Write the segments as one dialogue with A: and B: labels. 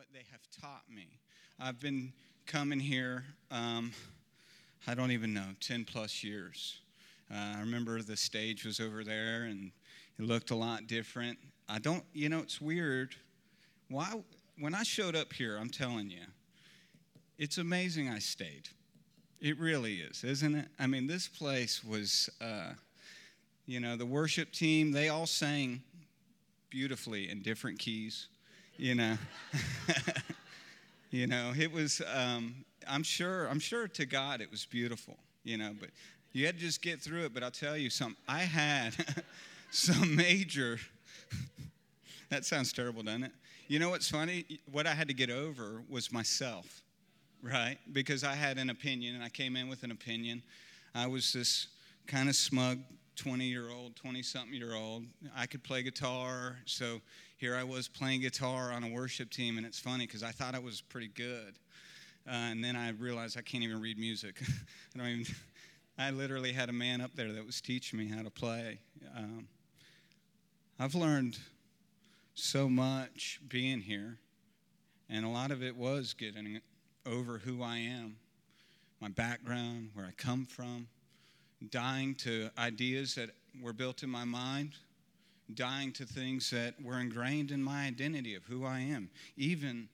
A: what they have taught me. I've been coming here, um, I don't even know, 10 plus years. Uh, I remember the stage was over there and it looked a lot different. I don't, you know, it's weird. Why, when I showed up here, I'm telling you, it's amazing I stayed. It really is, isn't it? I mean, this place was, uh, you know, the worship team, they all sang beautifully in different keys you know. you know, it was, um, I'm sure, I'm sure to God it was beautiful, you know, but you had to just get through it. But I'll tell you something, I had some major, that sounds terrible, doesn't it? You know what's funny? What I had to get over was myself, right? Because I had an opinion and I came in with an opinion. I was this kind of smug 20 year old, 20 something year old. I could play guitar. So, here I was playing guitar on a worship team, and it's funny because I thought I was pretty good. Uh, and then I realized I can't even read music. I don't even. I literally had a man up there that was teaching me how to play. Um, I've learned so much being here, and a lot of it was getting over who I am, my background, where I come from, dying to ideas that were built in my mind dying to things that were ingrained in my identity of who I am, even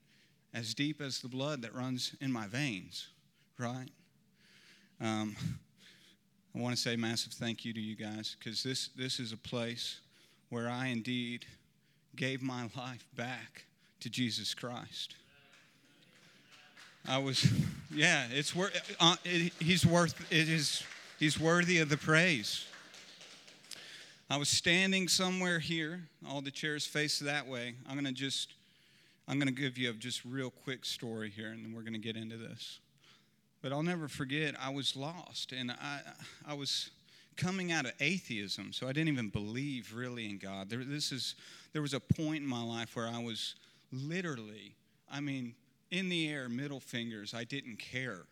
A: as deep as the blood that runs in my veins, right? Um, I want to say massive thank you to you guys because this, this is a place where I indeed gave my life back to Jesus Christ. I was, yeah, it's worth. Uh, it, he's worth. It is. He's worthy of the praise. I was standing somewhere here, all the chairs face that way. I'm going to just I'm going to give you a just real quick story here and then we're going to get into this. But I'll never forget I was lost and I I was coming out of atheism, so I didn't even believe really in God. There, this is there was a point in my life where I was literally, I mean, in the air, middle fingers. I didn't care.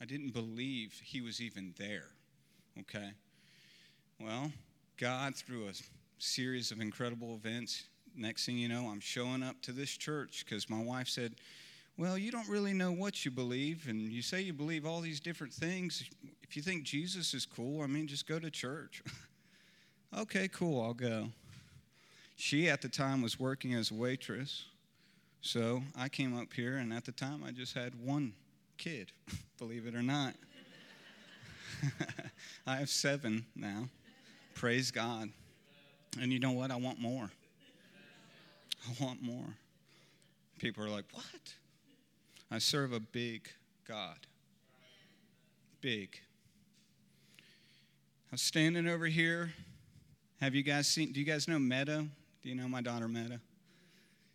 A: I didn't believe he was even there. Okay. Well, God, through a series of incredible events, next thing you know, I'm showing up to this church because my wife said, Well, you don't really know what you believe, and you say you believe all these different things. If you think Jesus is cool, I mean, just go to church. okay, cool, I'll go. She at the time was working as a waitress, so I came up here, and at the time I just had one kid, believe it or not. I have seven now. Praise God. And you know what? I want more. I want more. People are like, what? I serve a big God. Big. I was standing over here. Have you guys seen? Do you guys know Meadow? Do you know my daughter Meadow?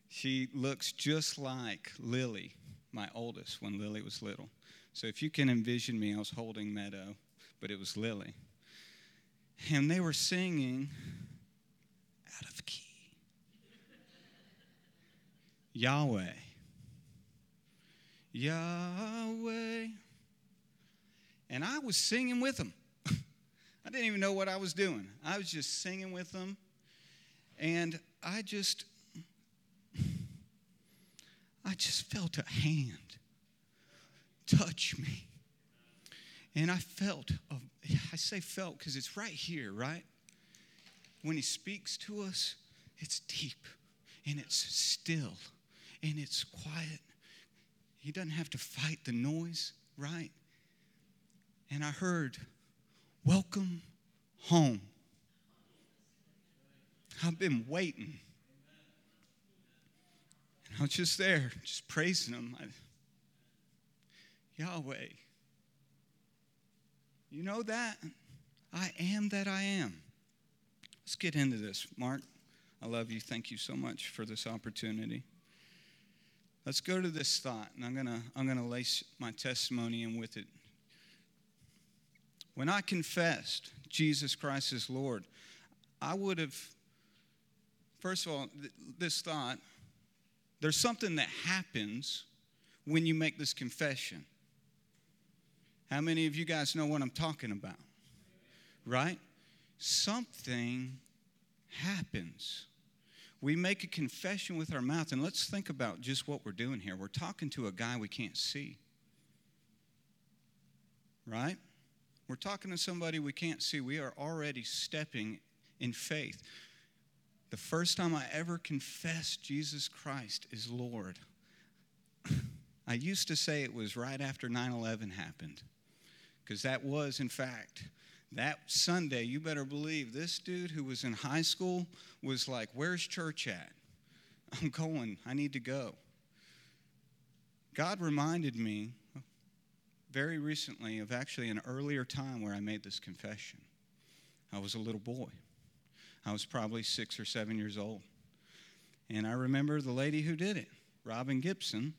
A: She looks just like Lily, my oldest, when Lily was little. So if you can envision me, I was holding Meadow, but it was Lily and they were singing out of key. Yahweh. Yahweh. And I was singing with them. I didn't even know what I was doing. I was just singing with them. And I just I just felt a hand touch me. And I felt, I say felt because it's right here, right? When he speaks to us, it's deep and it's still and it's quiet. He doesn't have to fight the noise, right? And I heard, Welcome home. I've been waiting. And I was just there, just praising him. I, Yahweh. You know that? I am that I am. Let's get into this. Mark, I love you. Thank you so much for this opportunity. Let's go to this thought, and I'm going to I'm going to lace my testimony in with it. When I confessed Jesus Christ as Lord, I would have, first of all, th- this thought there's something that happens when you make this confession. How many of you guys know what I'm talking about? Right? Something happens. We make a confession with our mouth, and let's think about just what we're doing here. We're talking to a guy we can't see. Right? We're talking to somebody we can't see. We are already stepping in faith. The first time I ever confessed Jesus Christ is Lord. I used to say it was right after 9 11 happened because that was, in fact, that Sunday, you better believe this dude who was in high school was like, Where's church at? I'm going. I need to go. God reminded me very recently of actually an earlier time where I made this confession. I was a little boy, I was probably six or seven years old. And I remember the lady who did it, Robin Gibson,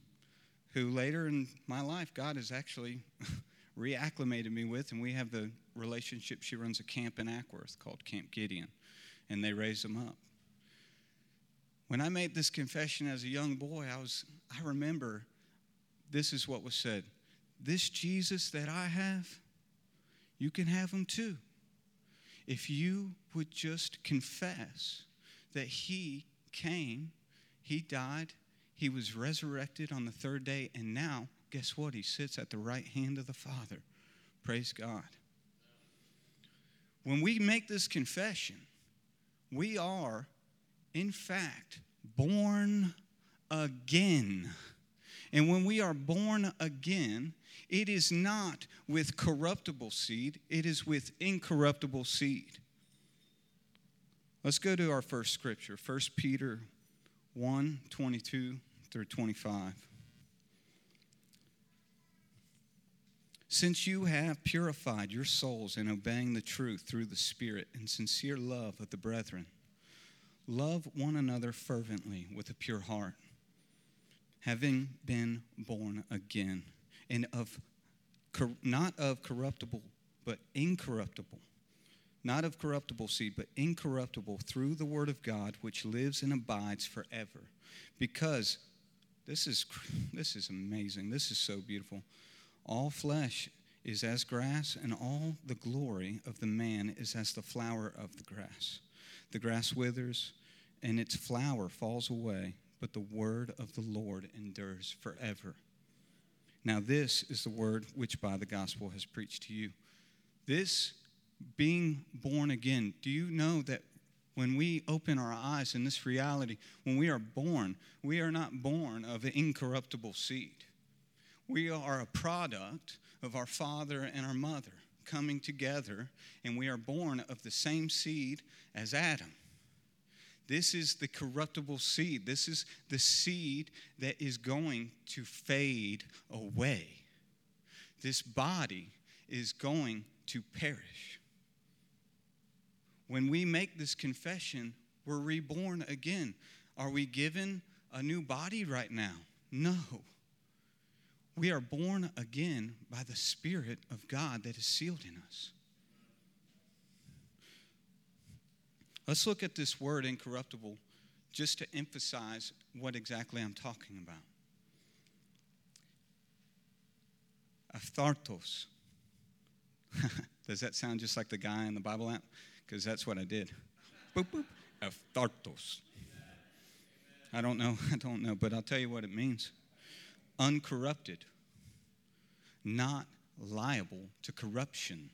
A: who later in my life, God has actually. reacclimated me with, and we have the relationship. She runs a camp in Acworth called Camp Gideon, and they raise them up. When I made this confession as a young boy, I was I remember this is what was said. This Jesus that I have, you can have him too. If you would just confess that he came, he died, he was resurrected on the third day, and now guess what? He sits at the right hand of the Father. Praise God. When we make this confession, we are, in fact, born again. And when we are born again, it is not with corruptible seed, it is with incorruptible seed. Let's go to our first scripture, 1 Peter 1 22 through 25. Since you have purified your souls in obeying the truth through the Spirit and sincere love of the brethren, love one another fervently with a pure heart, having been born again, and of not of corruptible, but incorruptible, not of corruptible seed, but incorruptible through the word of God, which lives and abides forever. Because this is this is amazing. This is so beautiful all flesh is as grass, and all the glory of the man is as the flower of the grass. The grass withers, and its flower falls away, but the word of the Lord endures forever. Now, this is the word which by the gospel has preached to you. This being born again, do you know that when we open our eyes in this reality, when we are born, we are not born of incorruptible seed? We are a product of our father and our mother coming together, and we are born of the same seed as Adam. This is the corruptible seed. This is the seed that is going to fade away. This body is going to perish. When we make this confession, we're reborn again. Are we given a new body right now? No. We are born again by the Spirit of God that is sealed in us. Let's look at this word incorruptible just to emphasize what exactly I'm talking about. Aphthartos. Does that sound just like the guy in the Bible app? Because that's what I did. boop, boop. Aphthartos. I don't know. I don't know, but I'll tell you what it means uncorrupted, not liable to corruption,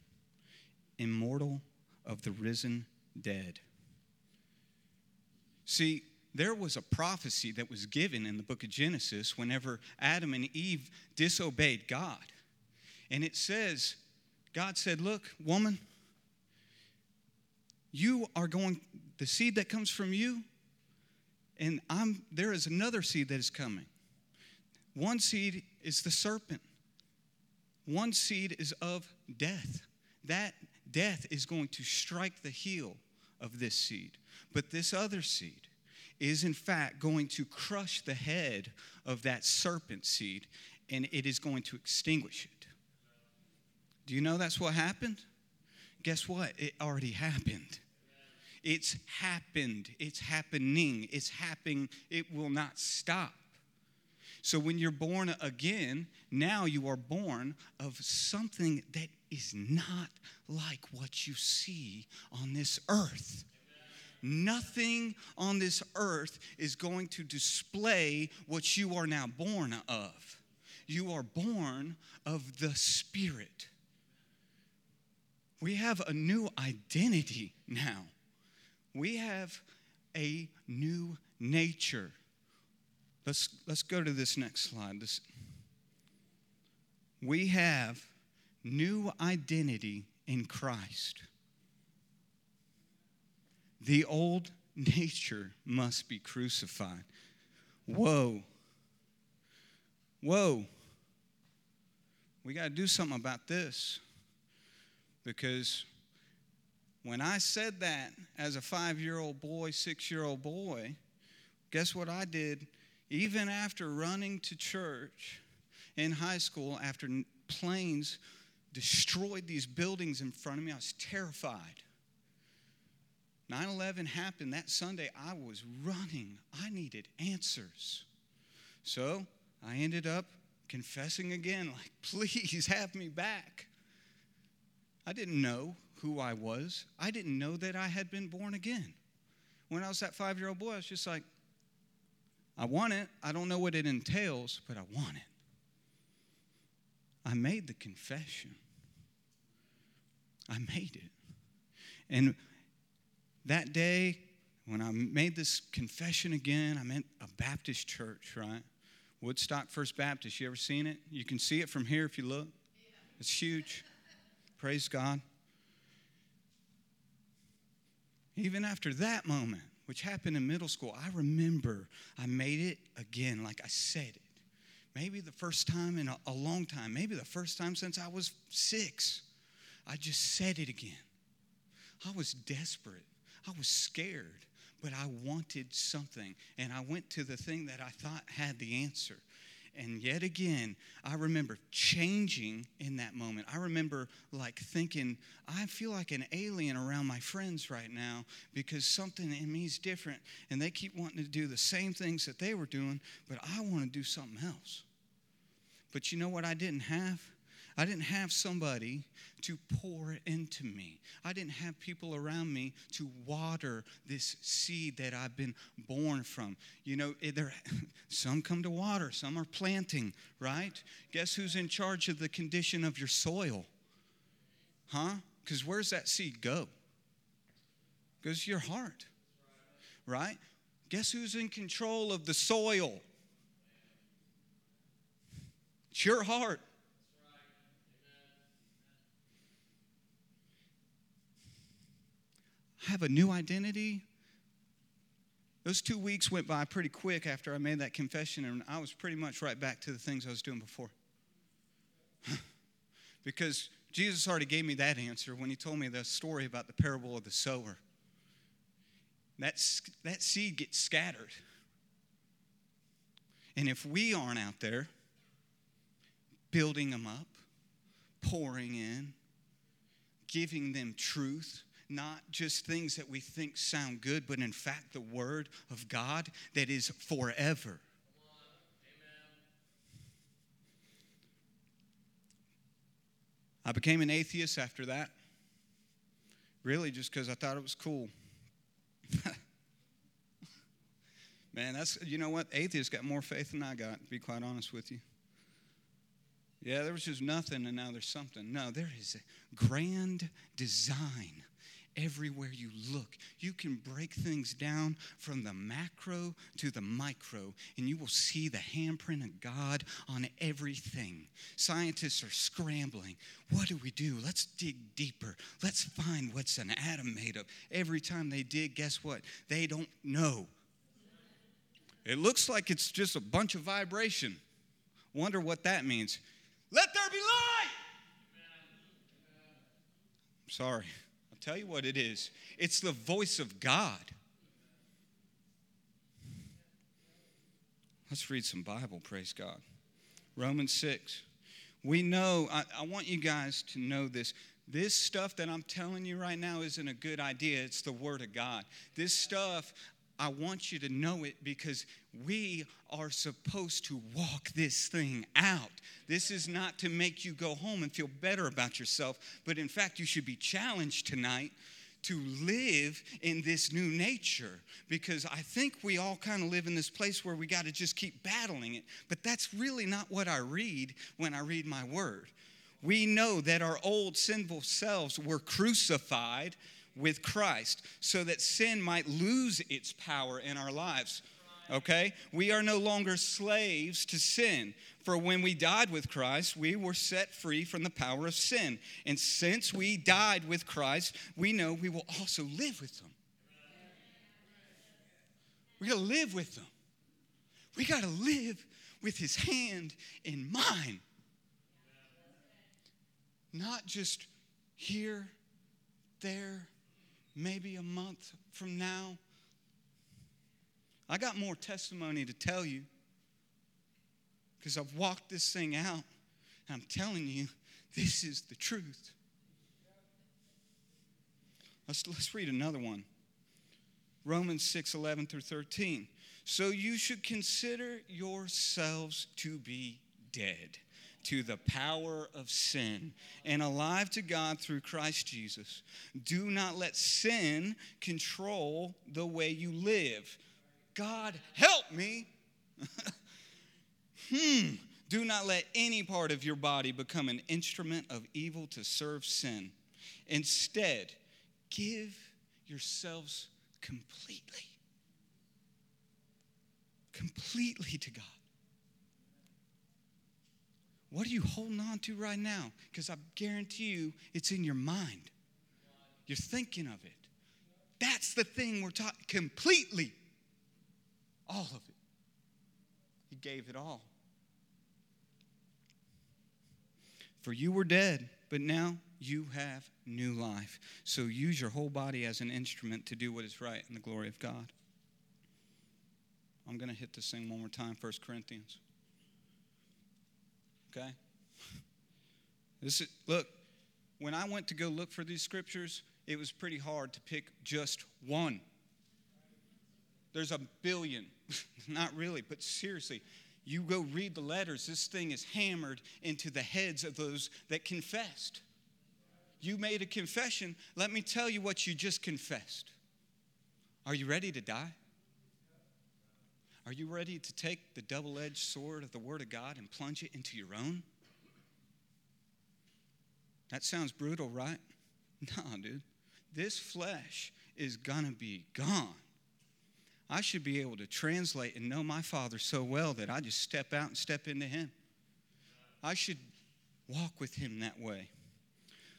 A: immortal of the risen dead. See, there was a prophecy that was given in the book of Genesis whenever Adam and Eve disobeyed God. And it says, God said, Look, woman, you are going, the seed that comes from you, and I'm, there is another seed that is coming. One seed is the serpent, one seed is of death. That death is going to strike the heel of this seed. But this other seed, is in fact going to crush the head of that serpent seed and it is going to extinguish it. Do you know that's what happened? Guess what? It already happened. It's happened. It's happening. It's happening. It will not stop. So when you're born again, now you are born of something that is not like what you see on this earth. Nothing on this earth is going to display what you are now born of. You are born of the Spirit. We have a new identity now. We have a new nature Let's, let's go to this next slide. This, we have new identity in Christ. The old nature must be crucified. Whoa. Whoa. We got to do something about this. Because when I said that as a five year old boy, six year old boy, guess what I did even after running to church in high school, after planes destroyed these buildings in front of me, I was terrified. 9 11 happened that Sunday. I was running. I needed answers. So I ended up confessing again, like, please have me back. I didn't know who I was, I didn't know that I had been born again. When I was that five year old boy, I was just like, I want it. I don't know what it entails, but I want it. I made the confession. I made it. And that day, when I made this confession again, I'm a Baptist church, right? Woodstock First Baptist. You ever seen it? You can see it from here if you look. It's huge. Praise God. Even after that moment, which happened in middle school, I remember I made it again, like I said it. Maybe the first time in a, a long time, maybe the first time since I was six. I just said it again. I was desperate. I was scared, but I wanted something. And I went to the thing that I thought had the answer. And yet again, I remember changing in that moment. I remember like thinking, I feel like an alien around my friends right now because something in me is different. And they keep wanting to do the same things that they were doing, but I want to do something else. But you know what I didn't have? I didn't have somebody to pour into me. I didn't have people around me to water this seed that I've been born from. You know, there, some come to water, some are planting, right? Guess who's in charge of the condition of your soil? Huh? Because where's that seed go? goes to your heart, right? Guess who's in control of the soil? It's your heart. I have a new identity. Those two weeks went by pretty quick after I made that confession, and I was pretty much right back to the things I was doing before. because Jesus already gave me that answer when he told me the story about the parable of the sower. That, that seed gets scattered. And if we aren't out there building them up, pouring in, giving them truth, not just things that we think sound good, but in fact the Word of God that is forever. I became an atheist after that, really just because I thought it was cool. Man, that's, you know what? Atheists got more faith than I got, to be quite honest with you. Yeah, there was just nothing and now there's something. No, there is a grand design everywhere you look. You can break things down from the macro to the micro, and you will see the handprint of God on everything. Scientists are scrambling. What do we do? Let's dig deeper. Let's find what's an atom made of. Every time they dig, guess what? They don't know. It looks like it's just a bunch of vibration. Wonder what that means. Let there be light! sorry tell you what it is it's the voice of God. Let's read some Bible, praise God. Romans 6. We know, I, I want you guys to know this. This stuff that I'm telling you right now isn't a good idea. It's the Word of God. This stuff I want you to know it because we are supposed to walk this thing out. This is not to make you go home and feel better about yourself, but in fact, you should be challenged tonight to live in this new nature because I think we all kind of live in this place where we got to just keep battling it. But that's really not what I read when I read my word. We know that our old sinful selves were crucified with Christ so that sin might lose its power in our lives. Okay? We are no longer slaves to sin. For when we died with Christ, we were set free from the power of sin. And since we died with Christ, we know we will also live with Him. We gotta live with Him. We gotta live with His hand in mine. Not just here, there, maybe a month from now. I got more testimony to tell you because I've walked this thing out. And I'm telling you, this is the truth. Let's, let's read another one. Romans 6 11 through 13. So you should consider yourselves to be dead to the power of sin and alive to God through Christ Jesus. Do not let sin control the way you live. God, help me. hmm. Do not let any part of your body become an instrument of evil to serve sin. Instead, give yourselves completely, completely to God what are you holding on to right now? Because I guarantee you it's in your mind. You're thinking of it. That's the thing we're taught completely. All of it. He gave it all. For you were dead, but now you have new life. So use your whole body as an instrument to do what is right in the glory of God. I'm going to hit this thing one more time 1 Corinthians okay? This is, look, when I went to go look for these scriptures, it was pretty hard to pick just one. There's a billion, not really, but seriously, you go read the letters, this thing is hammered into the heads of those that confessed. You made a confession. Let me tell you what you just confessed. Are you ready to die? Are you ready to take the double edged sword of the Word of God and plunge it into your own? That sounds brutal, right? No, dude. This flesh is going to be gone. I should be able to translate and know my Father so well that I just step out and step into Him. I should walk with Him that way.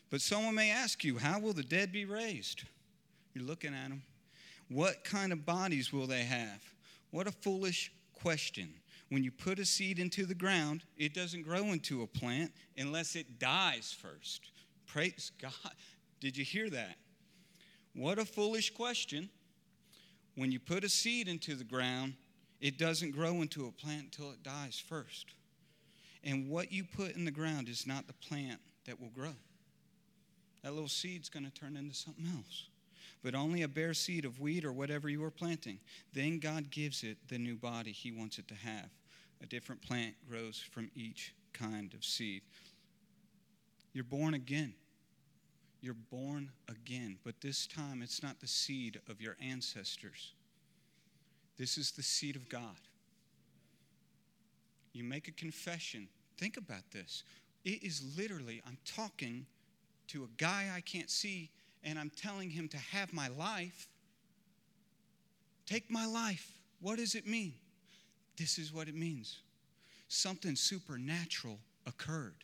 A: But someone may ask you, how will the dead be raised? You're looking at them. What kind of bodies will they have? What a foolish question. When you put a seed into the ground, it doesn't grow into a plant unless it dies first. Praise God. Did you hear that? What a foolish question. When you put a seed into the ground, it doesn't grow into a plant until it dies first. And what you put in the ground is not the plant that will grow. That little seed's going to turn into something else but only a bare seed of wheat or whatever you are planting. Then God gives it the new body He wants it to have. A different plant grows from each kind of seed. You're born again. You're born again, but this time it's not the seed of your ancestors. This is the seed of God. You make a confession. Think about this. It is literally, I'm talking to a guy I can't see and I'm telling him to have my life. Take my life. What does it mean? This is what it means something supernatural occurred.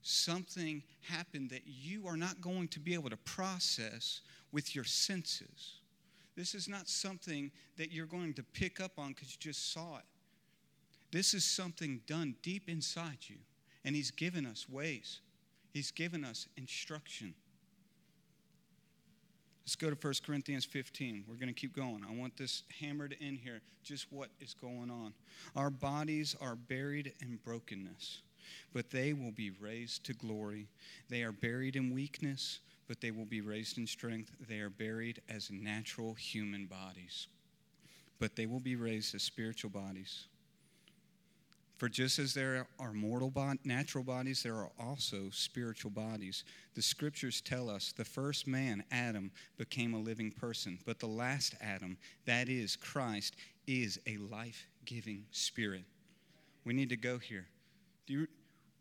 A: Something happened that you are not going to be able to process with your senses. This is not something that you're going to pick up on because you just saw it. This is something done deep inside you, and He's given us ways, He's given us instruction. Let's go to 1 Corinthians 15. We're going to keep going. I want this hammered in here just what is going on. Our bodies are buried in brokenness, but they will be raised to glory. They are buried in weakness, but they will be raised in strength. They are buried as natural human bodies, but they will be raised as spiritual bodies. For just as there are mortal bo- natural bodies, there are also spiritual bodies. The scriptures tell us the first man, Adam, became a living person, but the last Adam, that is Christ, is a life giving spirit. We need to go here. You,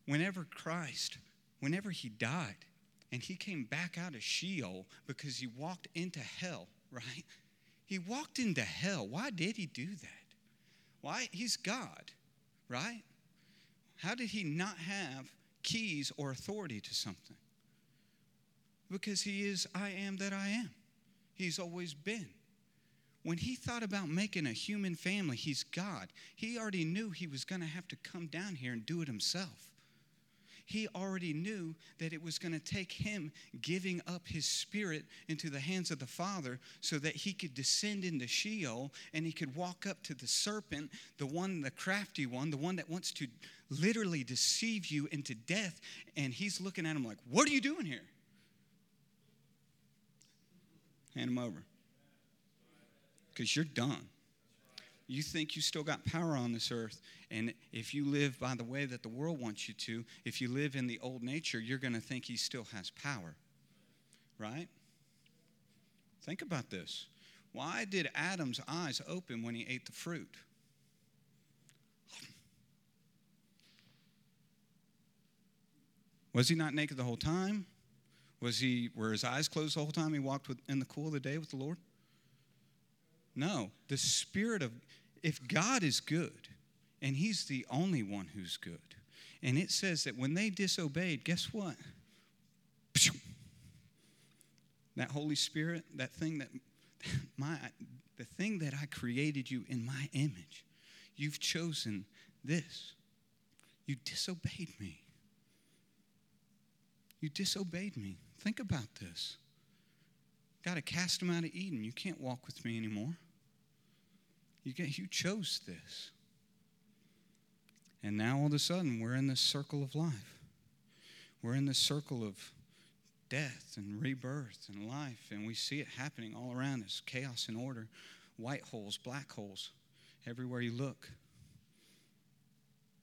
A: whenever Christ, whenever he died, and he came back out of Sheol because he walked into hell, right? He walked into hell. Why did he do that? Why? He's God right? How did he not have keys or authority to something? Because he is, I am that I am. He's always been. When he thought about making a human family, he's God. He already knew he was going to have to come down here and do it himself he already knew that it was going to take him giving up his spirit into the hands of the Father so that he could descend into Sheol and he could walk up to the serpent, the one, the crafty one, the one that wants to literally deceive you into death. And he's looking at him like, What are you doing here? Hand him over. Because you're done you think you still got power on this earth. And if you live by the way that the world wants you to, if you live in the old nature, you're going to think he still has power. Right? Think about this. Why did Adam's eyes open when he ate the fruit? Was he not naked the whole time? Was he were his eyes closed the whole time he walked with, in the cool of the day with the Lord? No, the spirit of if God is good, and He's the only one who's good, and it says that when they disobeyed, guess what? That Holy Spirit, that thing that my the thing that I created you in my image, you've chosen this. You disobeyed me. You disobeyed me. Think about this. Got to cast them out of Eden. You can't walk with me anymore. You, get, you chose this. And now all of a sudden, we're in this circle of life. We're in this circle of death and rebirth and life, and we see it happening all around us chaos and order, white holes, black holes, everywhere you look.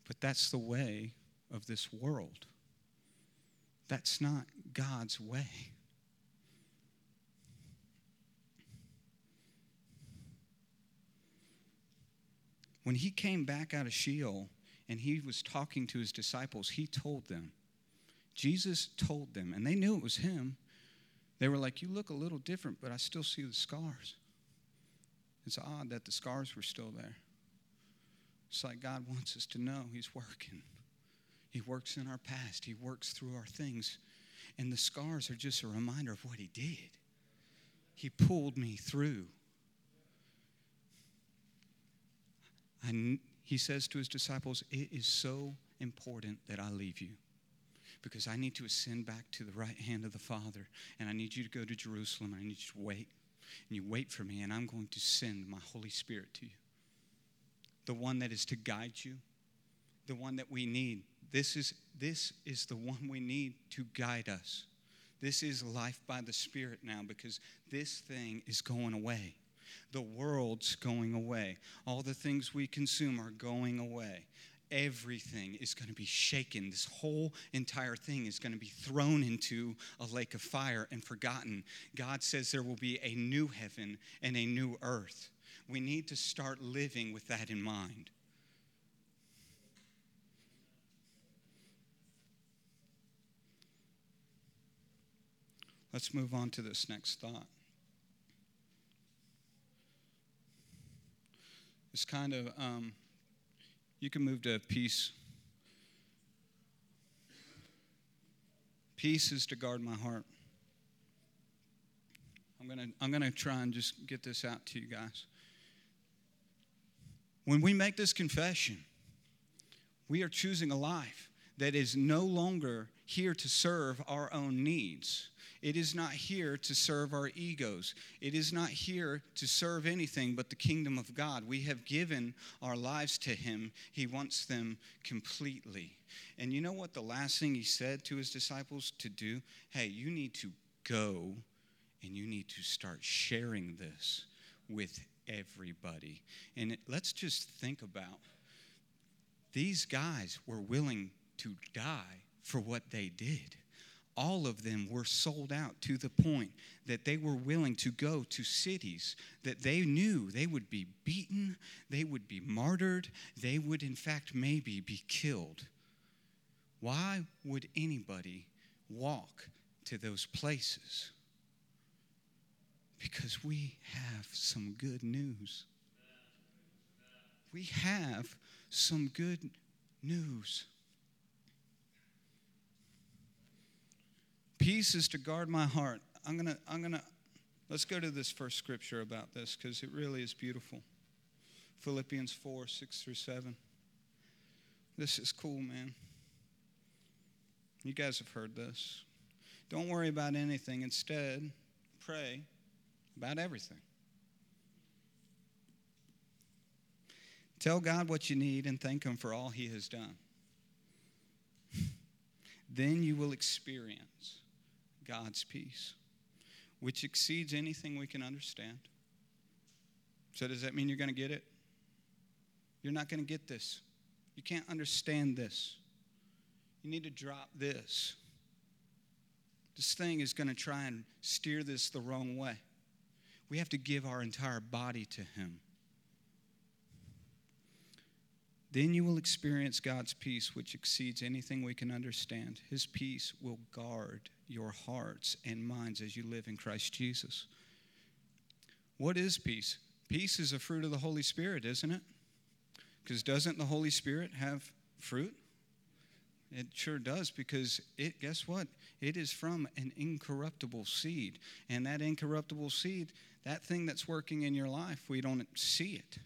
A: But that's the way of this world. That's not God's way. When he came back out of Sheol and he was talking to his disciples, he told them, Jesus told them, and they knew it was him. They were like, You look a little different, but I still see the scars. It's odd that the scars were still there. It's like God wants us to know He's working. He works in our past, He works through our things. And the scars are just a reminder of what He did. He pulled me through. I, he says to his disciples, It is so important that I leave you because I need to ascend back to the right hand of the Father, and I need you to go to Jerusalem. I need you to wait. And you wait for me, and I'm going to send my Holy Spirit to you the one that is to guide you, the one that we need. This is, this is the one we need to guide us. This is life by the Spirit now because this thing is going away. The world's going away. All the things we consume are going away. Everything is going to be shaken. This whole entire thing is going to be thrown into a lake of fire and forgotten. God says there will be a new heaven and a new earth. We need to start living with that in mind. Let's move on to this next thought. It's kind of, um, you can move to peace. Peace is to guard my heart. I'm going to I'm going to try and just get this out to you guys. When we make this confession, we are choosing a life that is no longer here to serve our own needs it is not here to serve our egos. It is not here to serve anything but the kingdom of God. We have given our lives to Him, He wants them completely. And you know what the last thing He said to His disciples to do? Hey, you need to go and you need to start sharing this with everybody. And let's just think about these guys were willing to die for what they did all of them were sold out to the point that they were willing to go to cities that they knew they would be beaten, they would be martyred, they would, in fact, maybe be killed. Why would anybody walk to those places? Because we have some good news. We have some good news. Peace is to guard my heart. I'm going to, I'm going to, let's go to this first scripture about this because it really is beautiful. Philippians 4 6 through 7. This is cool, man. You guys have heard this. Don't worry about anything. Instead, pray about everything. Tell God what you need and thank Him for all He has done. then you will experience God's peace, which exceeds anything we can understand. So, does that mean you're going to get it? You're not going to get this. You can't understand this. You need to drop this. This thing is going to try and steer this the wrong way. We have to give our entire body to Him. Then you will experience God's peace, which exceeds anything we can understand. His peace will guard your hearts and minds as you live in Christ Jesus. What is peace? Peace is a fruit of the Holy Spirit, isn't it? Because doesn't the Holy Spirit have fruit? It sure does because it, guess what? It is from an incorruptible seed. And that incorruptible seed, that thing that's working in your life, we don't see it.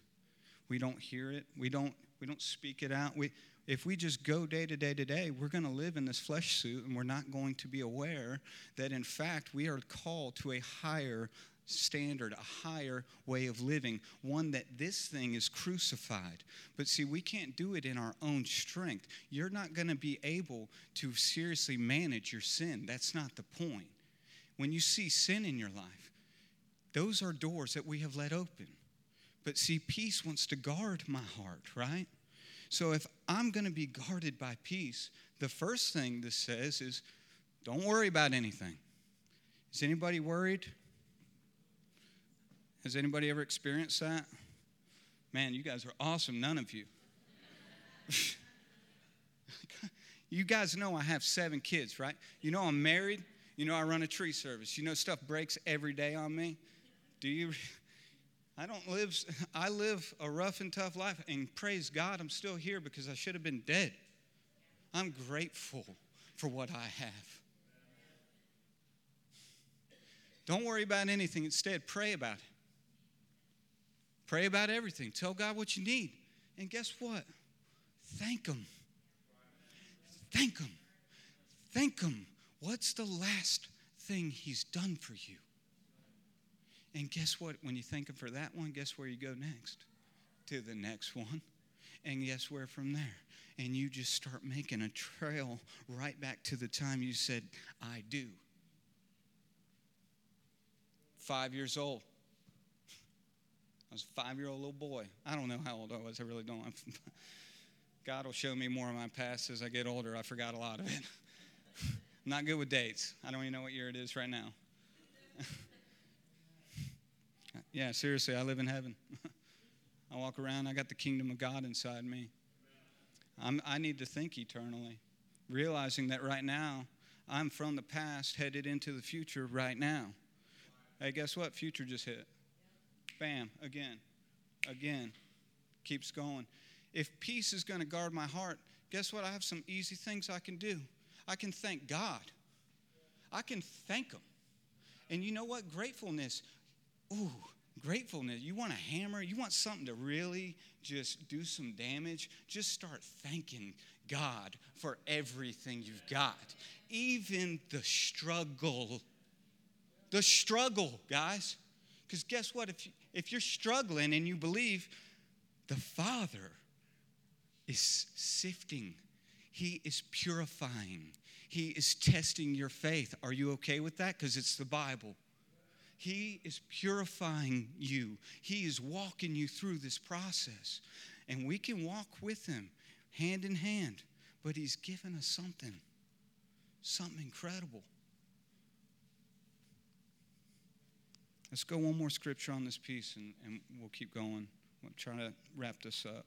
A: We don't hear it. We don't we don't speak it out. We, if we just go day to day to day, we're going to live in this flesh suit and we're not going to be aware that, in fact, we are called to a higher standard, a higher way of living, one that this thing is crucified. But see, we can't do it in our own strength. You're not going to be able to seriously manage your sin. That's not the point. When you see sin in your life, those are doors that we have let open. But see, peace wants to guard my heart, right? So if I'm going to be guarded by peace, the first thing this says is don't worry about anything. Is anybody worried? Has anybody ever experienced that? Man, you guys are awesome, none of you. you guys know I have seven kids, right? You know I'm married. You know I run a tree service. You know stuff breaks every day on me. Do you? I don't live, I live a rough and tough life, and praise God, I'm still here because I should have been dead. I'm grateful for what I have. Don't worry about anything. Instead, pray about it. Pray about everything. Tell God what you need. And guess what? Thank Him. Thank Him. Thank Him. What's the last thing He's done for you? And guess what? When you thank Him for that one, guess where you go next? To the next one. And guess where from there? And you just start making a trail right back to the time you said, I do. Five years old. I was a five year old little boy. I don't know how old I was. I really don't. God will show me more of my past as I get older. I forgot a lot of it. I'm not good with dates. I don't even know what year it is right now. Yeah, seriously, I live in heaven. I walk around, I got the kingdom of God inside me. I'm, I need to think eternally, realizing that right now, I'm from the past headed into the future right now. Hey, guess what? Future just hit. Bam, again, again. Keeps going. If peace is going to guard my heart, guess what? I have some easy things I can do. I can thank God, I can thank Him. And you know what? Gratefulness ooh, gratefulness. You want a hammer, you want something to really just do some damage, just start thanking God for everything you've got, even the struggle. The struggle, guys. Because guess what? If, you, if you're struggling and you believe the Father is sifting, He is purifying, He is testing your faith. Are you okay with that? Because it's the Bible. He is purifying you, He is walking you through this process. And we can walk with Him hand in hand, but He's given us something, something incredible. Let's go one more scripture on this piece and, and we'll keep going. I'm trying to wrap this up.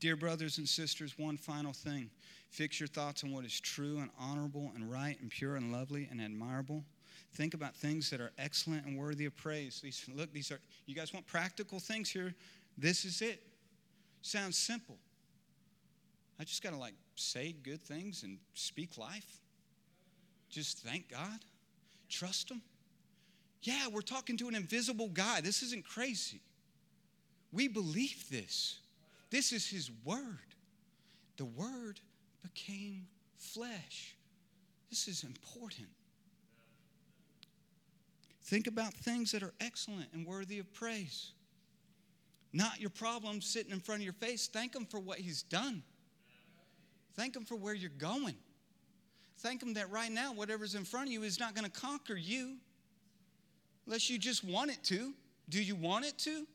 A: Dear brothers and sisters, one final thing. Fix your thoughts on what is true and honorable and right and pure and lovely and admirable. Think about things that are excellent and worthy of praise. These, look, these are, you guys want practical things here? This is it. Sounds simple. I just got to like say good things and speak life. Just thank God, trust Him. Yeah, we're talking to an invisible guy. This isn't crazy. We believe this. This is His Word. The Word became flesh. This is important. Think about things that are excellent and worthy of praise. Not your problems sitting in front of your face. Thank Him for what He's done. Thank Him for where you're going. Thank Him that right now, whatever's in front of you is not going to conquer you unless you just want it to. Do you want it to?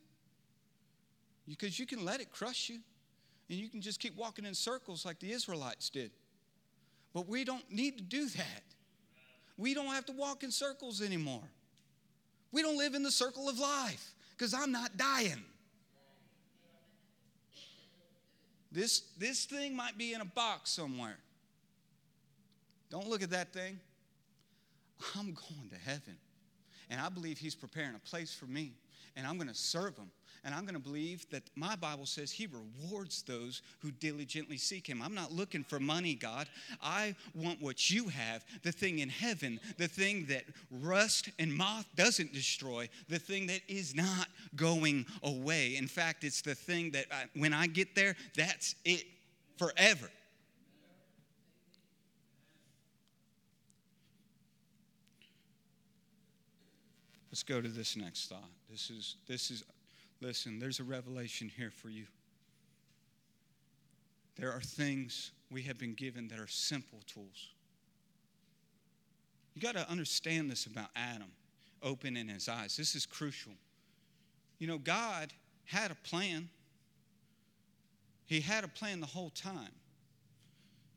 A: Because you can let it crush you and you can just keep walking in circles like the Israelites did. But we don't need to do that. We don't have to walk in circles anymore. We don't live in the circle of life because I'm not dying. This, this thing might be in a box somewhere. Don't look at that thing. I'm going to heaven. And I believe He's preparing a place for me. And I'm going to serve Him. And I'm going to believe that my Bible says He rewards those who diligently seek Him. I'm not looking for money, God. I want what you have the thing in heaven, the thing that rust and moth doesn't destroy, the thing that is not going away. In fact, it's the thing that I, when I get there, that's it forever. Let's go to this next thought. This is, this is Listen, there's a revelation here for you. There are things we have been given that are simple tools. You got to understand this about Adam opening his eyes. This is crucial. You know, God had a plan, He had a plan the whole time.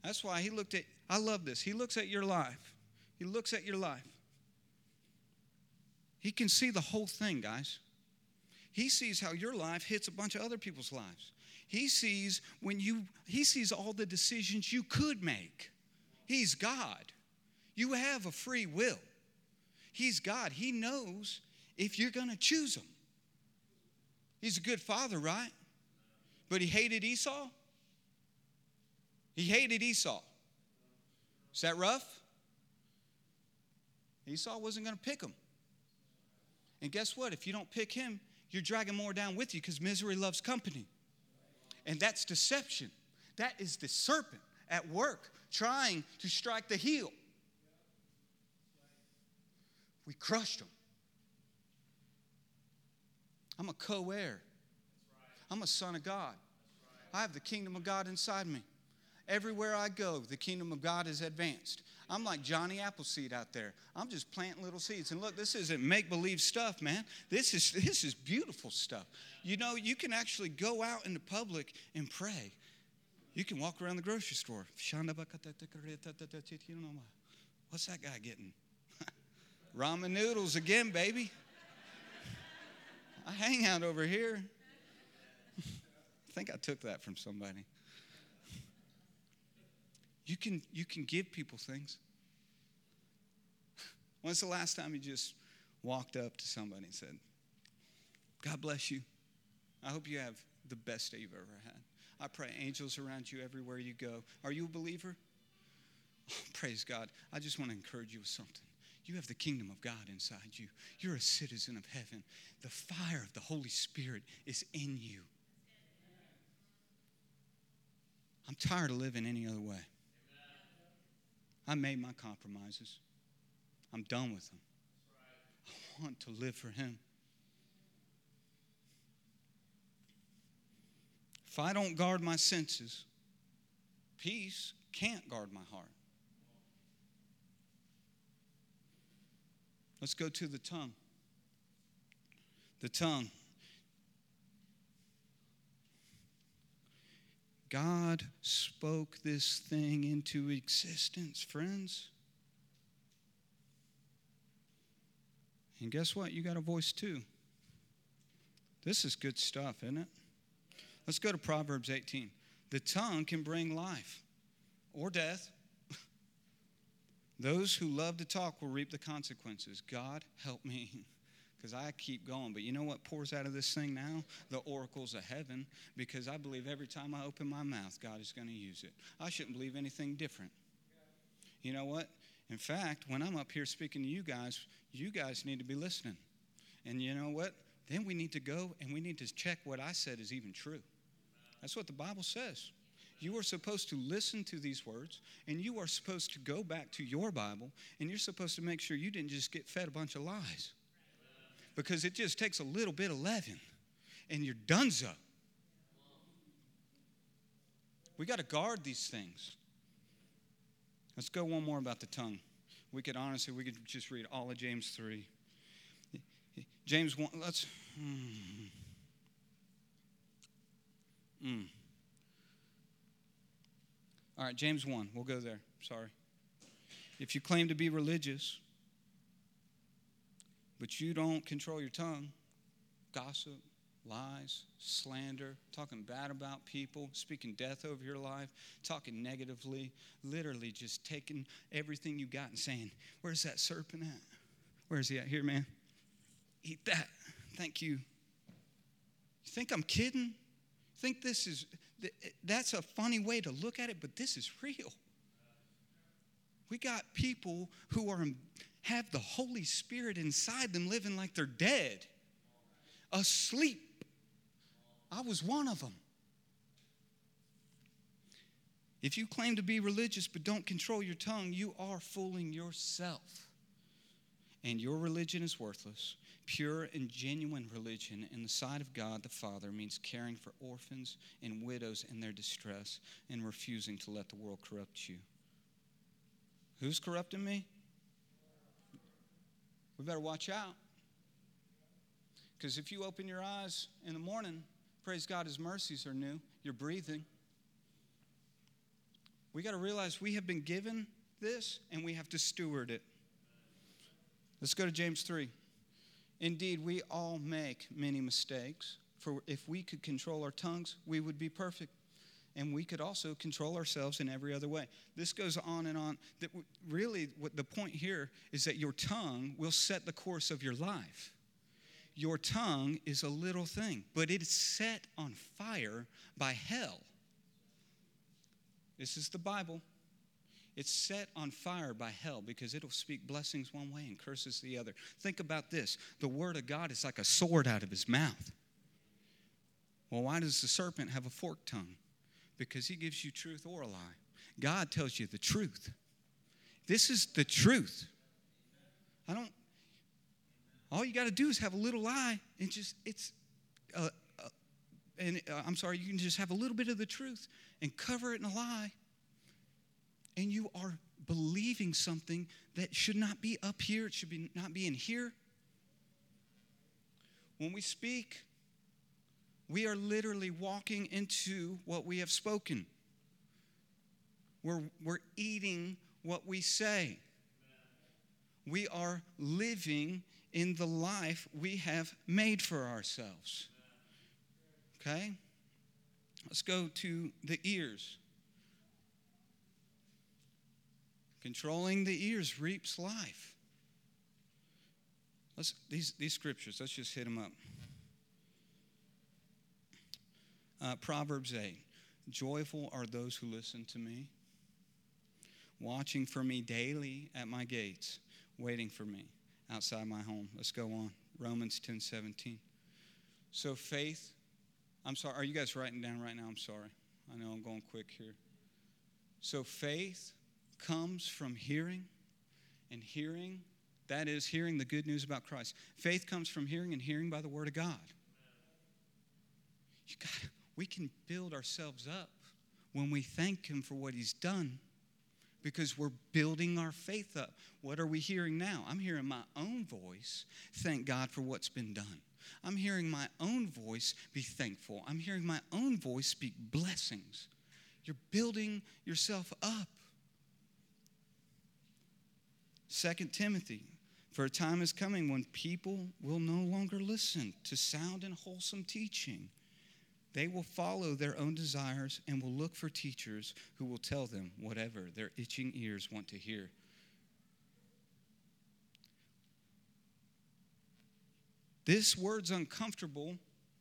A: That's why He looked at, I love this. He looks at your life, He looks at your life. He can see the whole thing, guys. He sees how your life hits a bunch of other people's lives. He sees when you he sees all the decisions you could make. He's God. You have a free will. He's God. He knows if you're going to choose him. He's a good father, right? But he hated Esau. He hated Esau. Is that rough? Esau wasn't going to pick him. And guess what? If you don't pick him, you're dragging more down with you because misery loves company. And that's deception. That is the serpent at work trying to strike the heel. We crushed him. I'm a co heir, I'm a son of God. I have the kingdom of God inside me. Everywhere I go, the kingdom of God is advanced. I'm like Johnny Appleseed out there. I'm just planting little seeds. And look, this isn't make believe stuff, man. This is, this is beautiful stuff. You know, you can actually go out in the public and pray. You can walk around the grocery store. What's that guy getting? Ramen noodles again, baby. I hang out over here. I think I took that from somebody. You can, you can give people things. When's the last time you just walked up to somebody and said, God bless you. I hope you have the best day you've ever had. I pray angels around you everywhere you go. Are you a believer? Oh, praise God. I just want to encourage you with something. You have the kingdom of God inside you. You're a citizen of heaven. The fire of the Holy Spirit is in you. I'm tired of living any other way. I made my compromises. I'm done with them. I want to live for Him. If I don't guard my senses, peace can't guard my heart. Let's go to the tongue. The tongue. God spoke this thing into existence, friends. And guess what? You got a voice too. This is good stuff, isn't it? Let's go to Proverbs 18. The tongue can bring life or death. Those who love to talk will reap the consequences. God, help me. because I keep going. But you know what pours out of this thing now? The oracles of heaven, because I believe every time I open my mouth, God is going to use it. I shouldn't believe anything different. You know what? In fact, when I'm up here speaking to you guys, you guys need to be listening. And you know what? Then we need to go and we need to check what I said is even true. That's what the Bible says. You are supposed to listen to these words, and you are supposed to go back to your Bible, and you're supposed to make sure you didn't just get fed a bunch of lies because it just takes a little bit of leaven and you're So We got to guard these things. Let's go one more about the tongue. We could honestly, we could just read all of James 3. James 1, let's. Mm, mm. All right, James 1, we'll go there. Sorry. If you claim to be religious, but you don't control your tongue. Gossip, lies, slander, talking bad about people, speaking death over your life, talking negatively, literally just taking everything you got and saying, Where's that serpent at? Where is he at? Here, man. Eat that. Thank you. You think I'm kidding? Think this is, eh, that's a funny way to look at it, but this is real. We got people who are have the Holy Spirit inside them living like they're dead, asleep. I was one of them. If you claim to be religious but don't control your tongue, you are fooling yourself. And your religion is worthless. Pure and genuine religion in the sight of God the Father means caring for orphans and widows in their distress and refusing to let the world corrupt you. Who's corrupting me? We better watch out. Because if you open your eyes in the morning, praise God, His mercies are new. You're breathing. We got to realize we have been given this and we have to steward it. Let's go to James 3. Indeed, we all make many mistakes, for if we could control our tongues, we would be perfect and we could also control ourselves in every other way. This goes on and on. That really, what the point here is that your tongue will set the course of your life. Your tongue is a little thing, but it is set on fire by hell. This is the Bible. It's set on fire by hell because it'll speak blessings one way and curses the other. Think about this the word of God is like a sword out of his mouth. Well, why does the serpent have a forked tongue? because He gives you truth or a lie. God tells you the truth. This is the truth. I don't, all you got to do is have a little lie and just, it's, uh, uh, and uh, I'm sorry, you can just have a little bit of the truth and cover it in a lie. And you are believing something that should not be up here, it should be, not be in here. When we speak, we are literally walking into what we have spoken. We're, we're eating what we say. We are living in the life we have made for ourselves. Okay? Let's go to the ears. Controlling the ears reaps life. Let's, these, these scriptures, let's just hit them up. Uh, Proverbs 8 Joyful are those who listen to me, watching for me daily at my gates, waiting for me outside my home. Let's go on. Romans 10 17. So faith, I'm sorry, are you guys writing down right now? I'm sorry. I know I'm going quick here. So faith comes from hearing, and hearing, that is, hearing the good news about Christ. Faith comes from hearing, and hearing by the Word of God. You got we can build ourselves up when we thank Him for what He's done because we're building our faith up. What are we hearing now? I'm hearing my own voice thank God for what's been done. I'm hearing my own voice be thankful. I'm hearing my own voice speak blessings. You're building yourself up. Second Timothy, for a time is coming when people will no longer listen to sound and wholesome teaching they will follow their own desires and will look for teachers who will tell them whatever their itching ears want to hear. This word's uncomfortable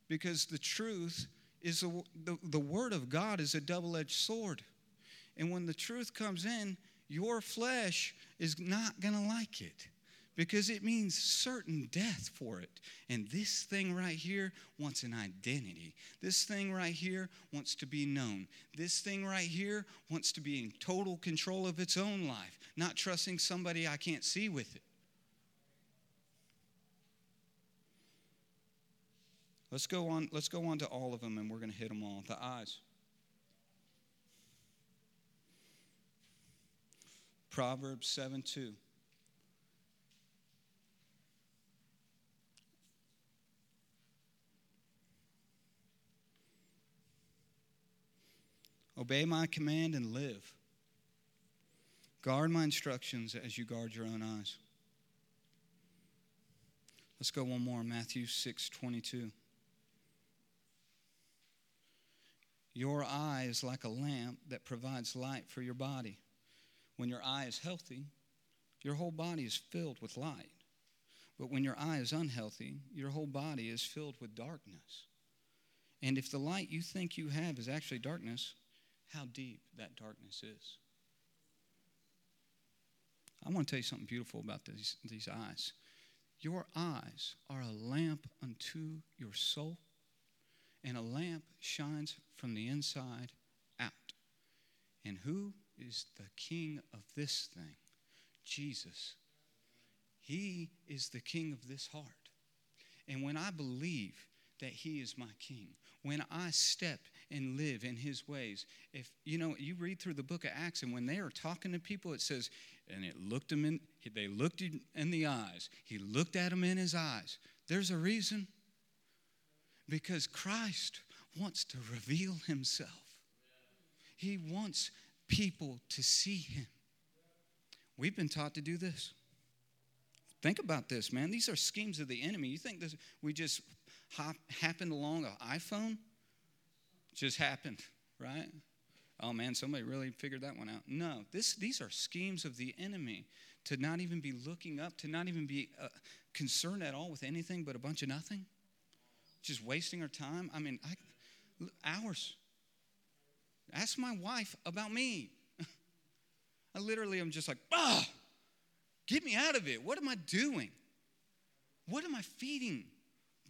A: because the truth is the, the, the word of God is a double edged sword. And when the truth comes in, your flesh is not going to like it because it means certain death for it. And this thing right here wants an identity. This thing right here wants to be known. This thing right here wants to be in total control of its own life, not trusting somebody I can't see with it. Let's go on, let's go on to all of them and we're going to hit them all. The eyes. Proverbs 7 2. Obey my command and live. Guard my instructions as you guard your own eyes. Let's go one more, Matthew 6 22. Your eye is like a lamp that provides light for your body. When your eye is healthy, your whole body is filled with light. But when your eye is unhealthy, your whole body is filled with darkness. And if the light you think you have is actually darkness, how deep that darkness is. I want to tell you something beautiful about these, these eyes. Your eyes are a lamp unto your soul, and a lamp shines from the inside out. And who is the king of this thing? Jesus. He is the king of this heart. And when I believe that He is my king, when I step and live in his ways. If you know, you read through the book of Acts, and when they are talking to people, it says, and it looked them in, they looked him in the eyes. He looked at them in his eyes. There's a reason. Because Christ wants to reveal himself. He wants people to see him. We've been taught to do this. Think about this, man. These are schemes of the enemy. You think this, we just hop, happened along an iPhone? just happened, right? Oh man, somebody really figured that one out. No, this, these are schemes of the enemy to not even be looking up, to not even be uh, concerned at all with anything but a bunch of nothing. Just wasting our time. I mean, I, hours. Ask my wife about me. I literally am just like, ah, oh, get me out of it. What am I doing? What am I feeding?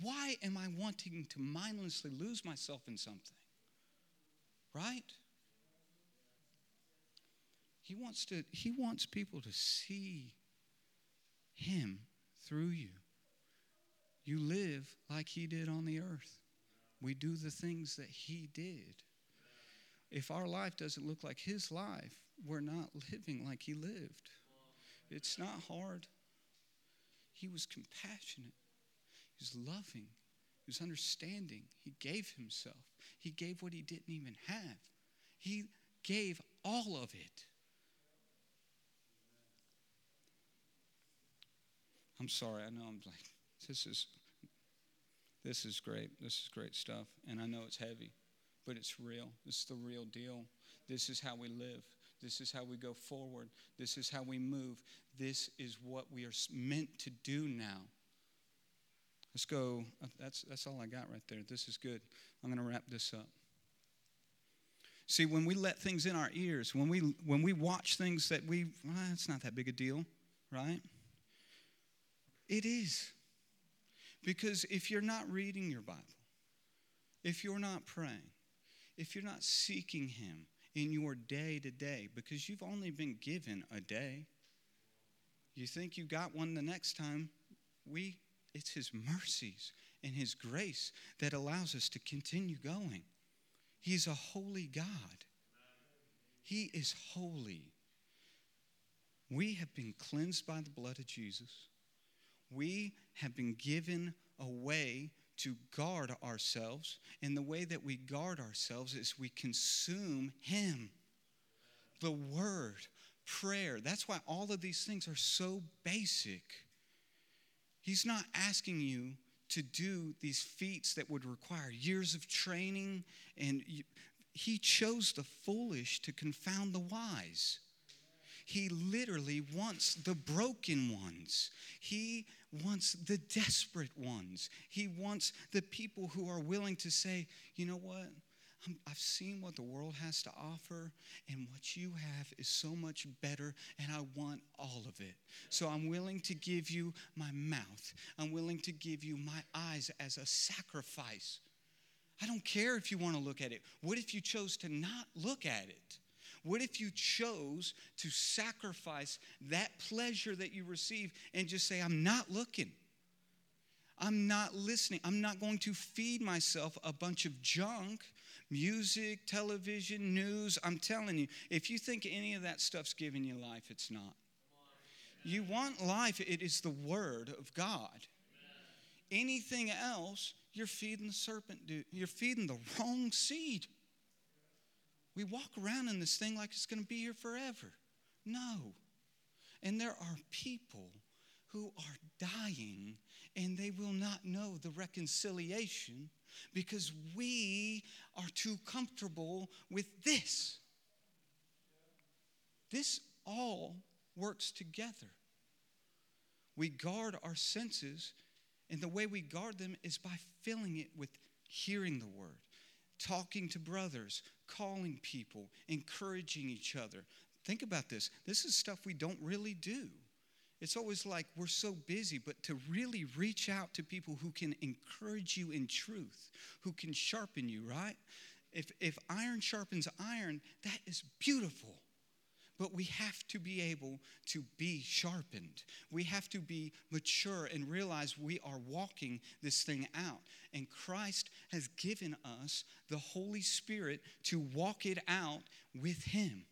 A: Why am I wanting to mindlessly lose myself in something? Right? He wants to he wants people to see him through you. You live like he did on the earth. We do the things that he did. If our life doesn't look like his life, we're not living like he lived. It's not hard. He was compassionate. He was loving. He was understanding. He gave himself. He gave what he didn't even have. He gave all of it. I'm sorry, I know I'm like, this is this is great. This is great stuff. And I know it's heavy, but it's real. This is the real deal. This is how we live. This is how we go forward. This is how we move. This is what we are meant to do now. Let's go. Uh, that's, that's all I got right there. This is good. I'm going to wrap this up. See, when we let things in our ears, when we, when we watch things that we, well, it's not that big a deal, right? It is. Because if you're not reading your Bible, if you're not praying, if you're not seeking Him in your day to day, because you've only been given a day, you think you got one the next time. We it's His mercies and His grace that allows us to continue going. He is a holy God. He is holy. We have been cleansed by the blood of Jesus. We have been given a way to guard ourselves. And the way that we guard ourselves is we consume Him, the Word, prayer. That's why all of these things are so basic. He's not asking you to do these feats that would require years of training, and you, he chose the foolish to confound the wise. He literally wants the broken ones. He wants the desperate ones. He wants the people who are willing to say, you know what? I've seen what the world has to offer, and what you have is so much better, and I want all of it. So I'm willing to give you my mouth, I'm willing to give you my eyes as a sacrifice. I don't care if you want to look at it. What if you chose to not look at it? What if you chose to sacrifice that pleasure that you receive and just say, I'm not looking? I'm not listening. I'm not going to feed myself a bunch of junk music, television, news. I'm telling you, if you think any of that stuff's giving you life, it's not. You want life, it is the Word of God. Anything else, you're feeding the serpent, dude. You're feeding the wrong seed. We walk around in this thing like it's going to be here forever. No. And there are people who are dying and they will not know the reconciliation because we are too comfortable with this. This all works together. We guard our senses, and the way we guard them is by filling it with hearing the word, talking to brothers, calling people, encouraging each other. Think about this. This is stuff we don't really do it's always like we're so busy, but to really reach out to people who can encourage you in truth, who can sharpen you, right? If, if iron sharpens iron, that is beautiful. But we have to be able to be sharpened. We have to be mature and realize we are walking this thing out. And Christ has given us the Holy Spirit to walk it out with Him.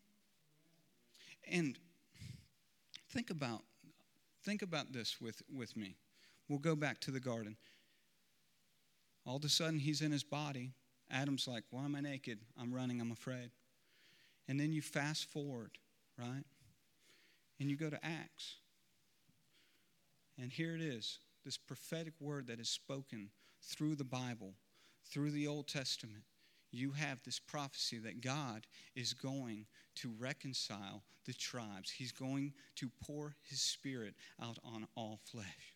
A: And think about Think about this with, with me. We'll go back to the garden. All of a sudden, he's in his body. Adam's like, Why am I naked? I'm running, I'm afraid. And then you fast forward, right? And you go to Acts. And here it is this prophetic word that is spoken through the Bible, through the Old Testament. You have this prophecy that God is going to reconcile the tribes. He's going to pour his spirit out on all flesh.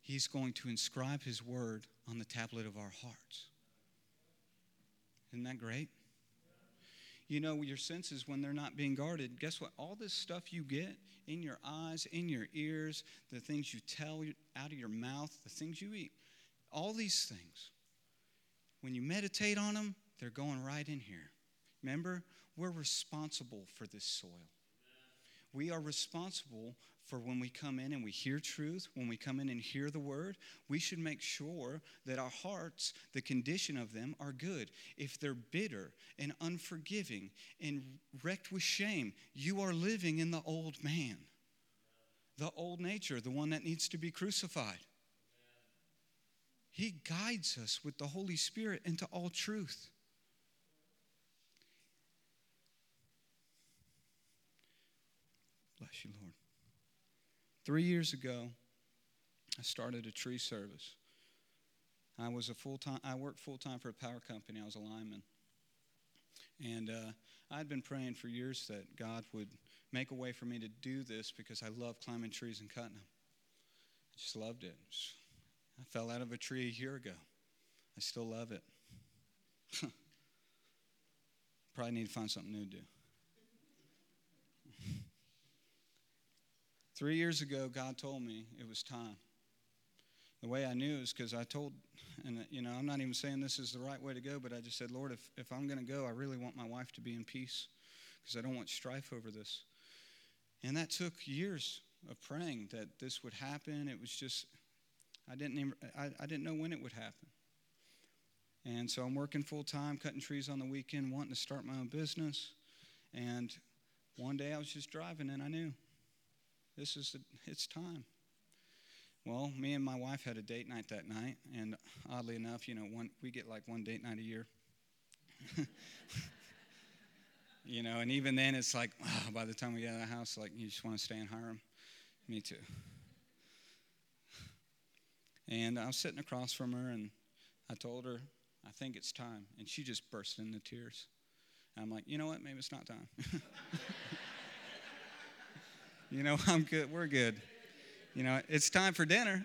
A: He's going to inscribe his word on the tablet of our hearts. Isn't that great? You know, your senses, when they're not being guarded, guess what? All this stuff you get in your eyes, in your ears, the things you tell out of your mouth, the things you eat, all these things, when you meditate on them, they're going right in here. Remember we're responsible for this soil. We are responsible for when we come in and we hear truth, when we come in and hear the word, we should make sure that our hearts, the condition of them, are good. If they're bitter and unforgiving and wrecked with shame, you are living in the old man, the old nature, the one that needs to be crucified. He guides us with the Holy Spirit into all truth. Bless you, Lord. Three years ago, I started a tree service. I was a full time. I worked full time for a power company. I was a lineman, and uh, I'd been praying for years that God would make a way for me to do this because I love climbing trees and cutting them. I just loved it. Just, I fell out of a tree a year ago. I still love it. Probably need to find something new to do. Three years ago, God told me it was time. The way I knew is because I told, and you know, I'm not even saying this is the right way to go, but I just said, Lord, if, if I'm going to go, I really want my wife to be in peace because I don't want strife over this. And that took years of praying that this would happen. It was just, I didn't even, I, I didn't know when it would happen. And so I'm working full time, cutting trees on the weekend, wanting to start my own business. And one day I was just driving and I knew. This is, the, it's time. Well, me and my wife had a date night that night, and oddly enough, you know, one, we get like one date night a year. you know, and even then, it's like, oh, by the time we get out of the house, like, you just want to stay in Hiram. Me too. And I was sitting across from her, and I told her, I think it's time. And she just burst into tears. And I'm like, you know what? Maybe it's not time. You know, I'm good. We're good. You know, it's time for dinner.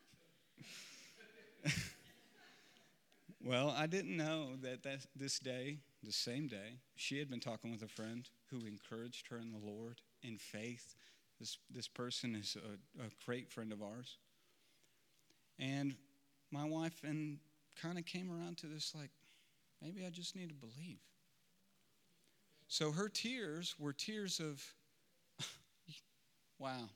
A: well, I didn't know that, that this day, the same day, she had been talking with a friend who encouraged her in the Lord in faith. This, this person is a, a great friend of ours. And my wife and kind of came around to this like, maybe I just need to believe. So her tears were tears of, wow,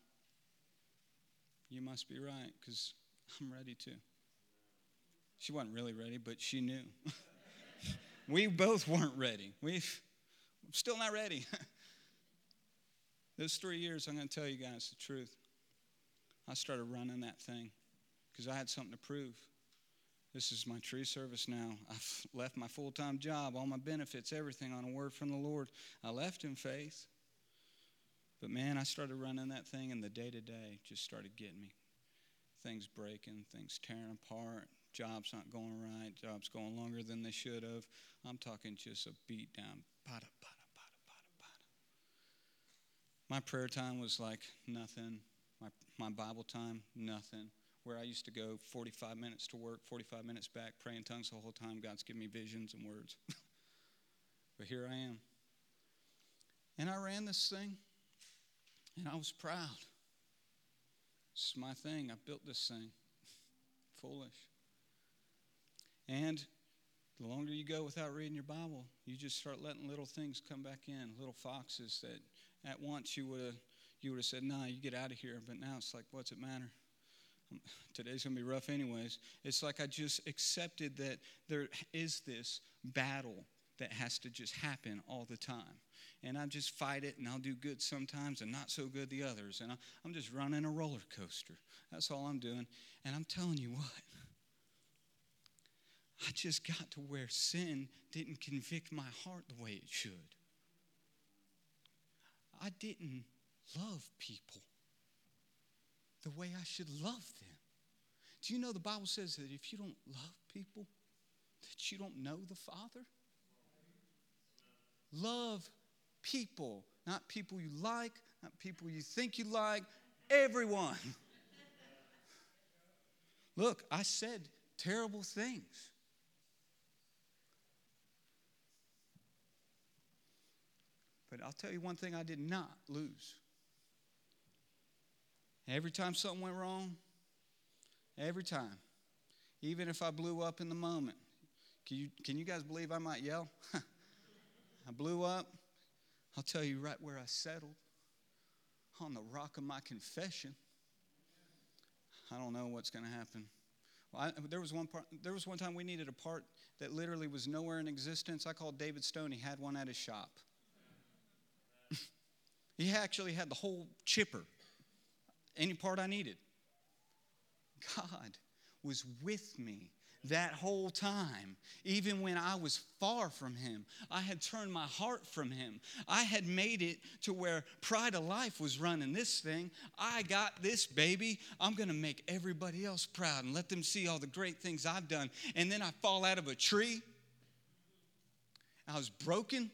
A: you must be right, because I'm ready too. She wasn't really ready, but she knew. we both weren't ready. We've, I'm still not ready. Those three years, I'm going to tell you guys the truth. I started running that thing because I had something to prove. This is my true service now. I've left my full time job, all my benefits, everything on a word from the Lord. I left in faith. But man, I started running that thing, and the day to day just started getting me. Things breaking, things tearing apart, jobs not going right, jobs going longer than they should have. I'm talking just a beat down. Bada, bada, bada, bada, bada. My prayer time was like nothing. My, my Bible time, nothing where I used to go 45 minutes to work, 45 minutes back, praying tongues the whole time. God's giving me visions and words. but here I am. And I ran this thing, and I was proud. This is my thing. I built this thing. Foolish. And the longer you go without reading your Bible, you just start letting little things come back in, little foxes that at once you would have you would have said, "Nah, you get out of here." But now it's like, what's it matter? today's going to be rough, anyways. It's like I just accepted that there is this battle that has to just happen all the time. And I just fight it, and I'll do good sometimes and not so good the others. And I'm just running a roller coaster. That's all I'm doing. And I'm telling you what, I just got to where sin didn't convict my heart the way it should. I didn't love people the way I should love them. Do you know the Bible says that if you don't love people, that you don't know the Father? Love people, not people you like, not people you think you like, everyone. Look, I said terrible things. But I'll tell you one thing I did not lose Every time something went wrong, every time, even if I blew up in the moment, can you, can you guys believe I might yell? I blew up. I'll tell you right where I settled on the rock of my confession. I don't know what's going to happen. Well, I, there was one part. There was one time we needed a part that literally was nowhere in existence. I called David Stone. He had one at his shop. he actually had the whole chipper any part I needed. God was with me that whole time, even when I was far from him. I had turned my heart from him. I had made it to where pride of life was running this thing. I got this, baby. I'm going to make everybody else proud and let them see all the great things I've done. And then I fall out of a tree. I was broken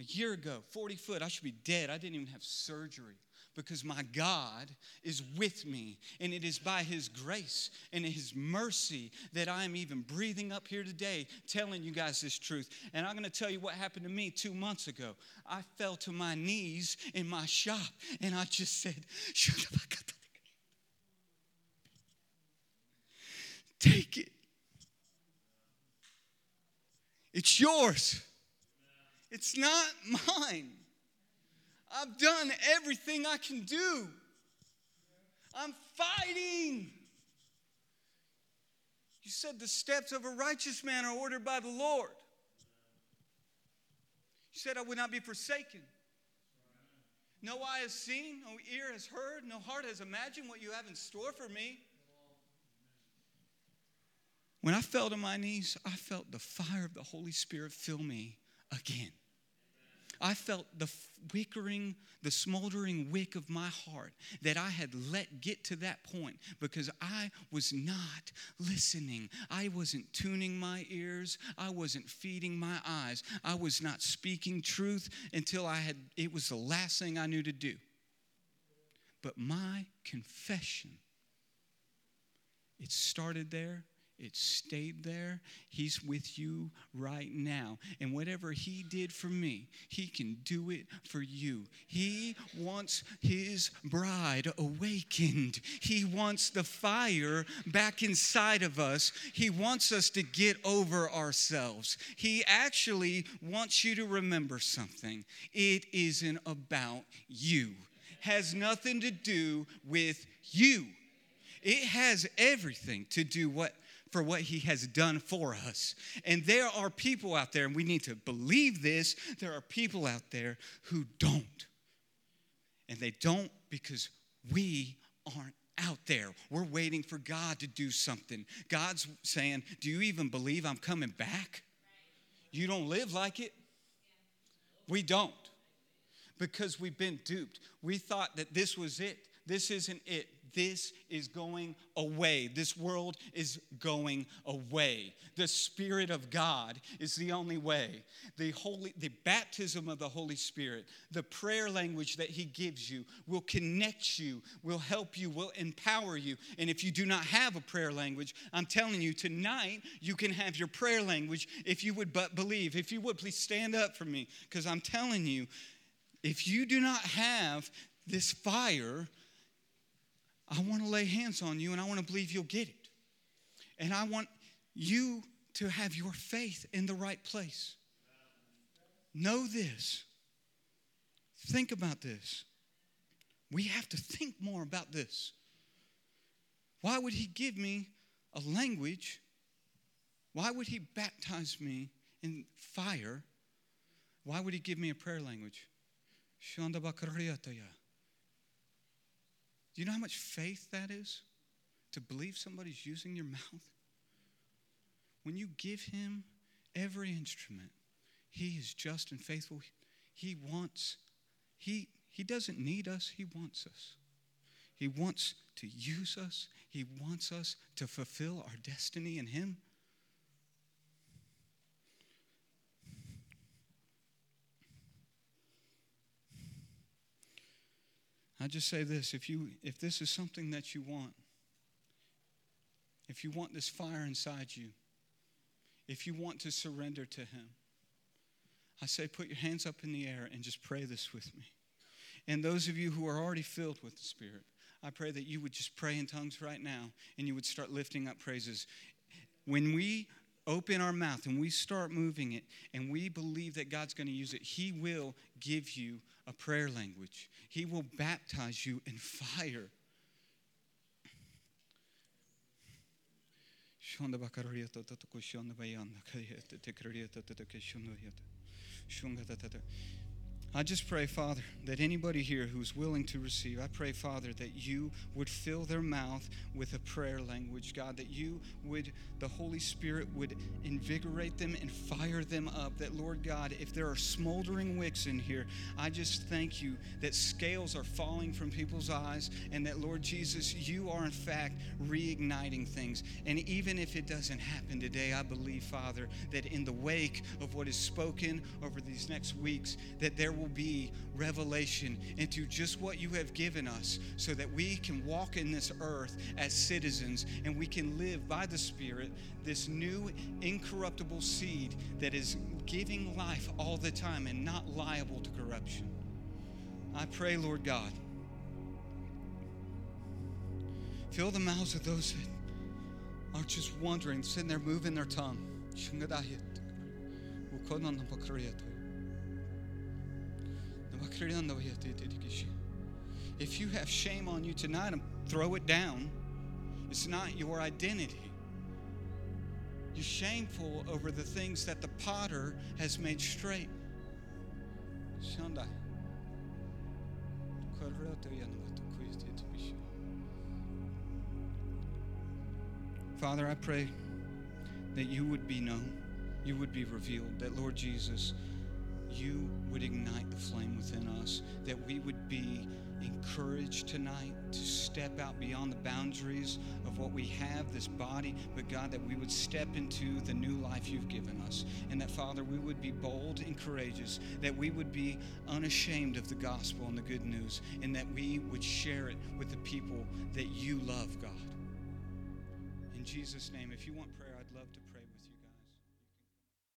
A: a year ago, 40 foot. I should be dead. I didn't even have surgery because my God is with me. And it is by His grace and His mercy that I am even breathing up here today, telling you guys this truth. And I'm going to tell you what happened to me two months ago. I fell to my knees in my shop and I just said, Take it. It's yours. It's not mine. I've done everything I can do. I'm fighting. You said the steps of a righteous man are ordered by the Lord. You said I would not be forsaken. No eye has seen, no ear has heard, no heart has imagined what you have in store for me. When I fell to my knees, I felt the fire of the Holy Spirit fill me again. I felt the wickering, the smoldering wick of my heart that I had let get to that point because I was not listening. I wasn't tuning my ears. I wasn't feeding my eyes. I was not speaking truth until I had, it was the last thing I knew to do. But my confession, it started there it stayed there. He's with you right now. And whatever He did for me, He can do it for you. He wants His bride awakened. He wants the fire back inside of us. He wants us to get over ourselves. He actually wants you to remember something it isn't about you, has nothing to do with you. It has everything to do what for what he has done for us. And there are people out there, and we need to believe this there are people out there who don't. And they don't because we aren't out there. We're waiting for God to do something. God's saying, Do you even believe I'm coming back? You don't live like it. We don't because we've been duped. We thought that this was it. This isn't it this is going away. This world is going away. The Spirit of God is the only way. The, holy, the baptism of the Holy Spirit, the prayer language that He gives you, will connect you, will help you, will empower you. And if you do not have a prayer language, I'm telling you, tonight you can have your prayer language if you would but believe. If you would, please stand up for me, because I'm telling you, if you do not have this fire, I want to lay hands on you and I want to believe you'll get it. And I want you to have your faith in the right place. Know this. Think about this. We have to think more about this. Why would he give me a language? Why would he baptize me in fire? Why would he give me a prayer language? Do you know how much faith that is? To believe somebody's using your mouth? When you give him every instrument, he is just and faithful. He wants, he, he doesn't need us, he wants us. He wants to use us, he wants us to fulfill our destiny in him. I just say this if, you, if this is something that you want, if you want this fire inside you, if you want to surrender to Him, I say put your hands up in the air and just pray this with me. And those of you who are already filled with the Spirit, I pray that you would just pray in tongues right now and you would start lifting up praises. When we open our mouth and we start moving it and we believe that God's going to use it, He will give you a prayer language. He will baptize you in fire. I just pray, Father, that anybody here who's willing to receive, I pray, Father, that you would fill their mouth with a prayer language, God, that you would, the Holy Spirit would invigorate them and fire them up. That, Lord God, if there are smoldering wicks in here, I just thank you that scales are falling from people's eyes and that, Lord Jesus, you are in fact reigniting things. And even if it doesn't happen today, I believe, Father, that in the wake of what is spoken over these next weeks, that there will will be revelation into just what you have given us so that we can walk in this earth as citizens and we can live by the Spirit this new incorruptible seed that is giving life all the time and not liable to corruption. I pray, Lord God, fill the mouths of those that are just wondering, sitting there moving their tongue. If you have shame on you tonight, um, throw it down. It's not your identity. You're shameful over the things that the potter has made straight. Shanda. Father, I pray that you would be known, you would be revealed, that Lord Jesus you would ignite the flame within us, that we would be encouraged tonight to step out beyond the boundaries of what we have, this body, but God, that we would step into the new life you've given us. And that, Father, we would be bold and courageous, that we would be unashamed of the gospel and the good news, and that we would share it with the people that you love, God. In Jesus' name, if you want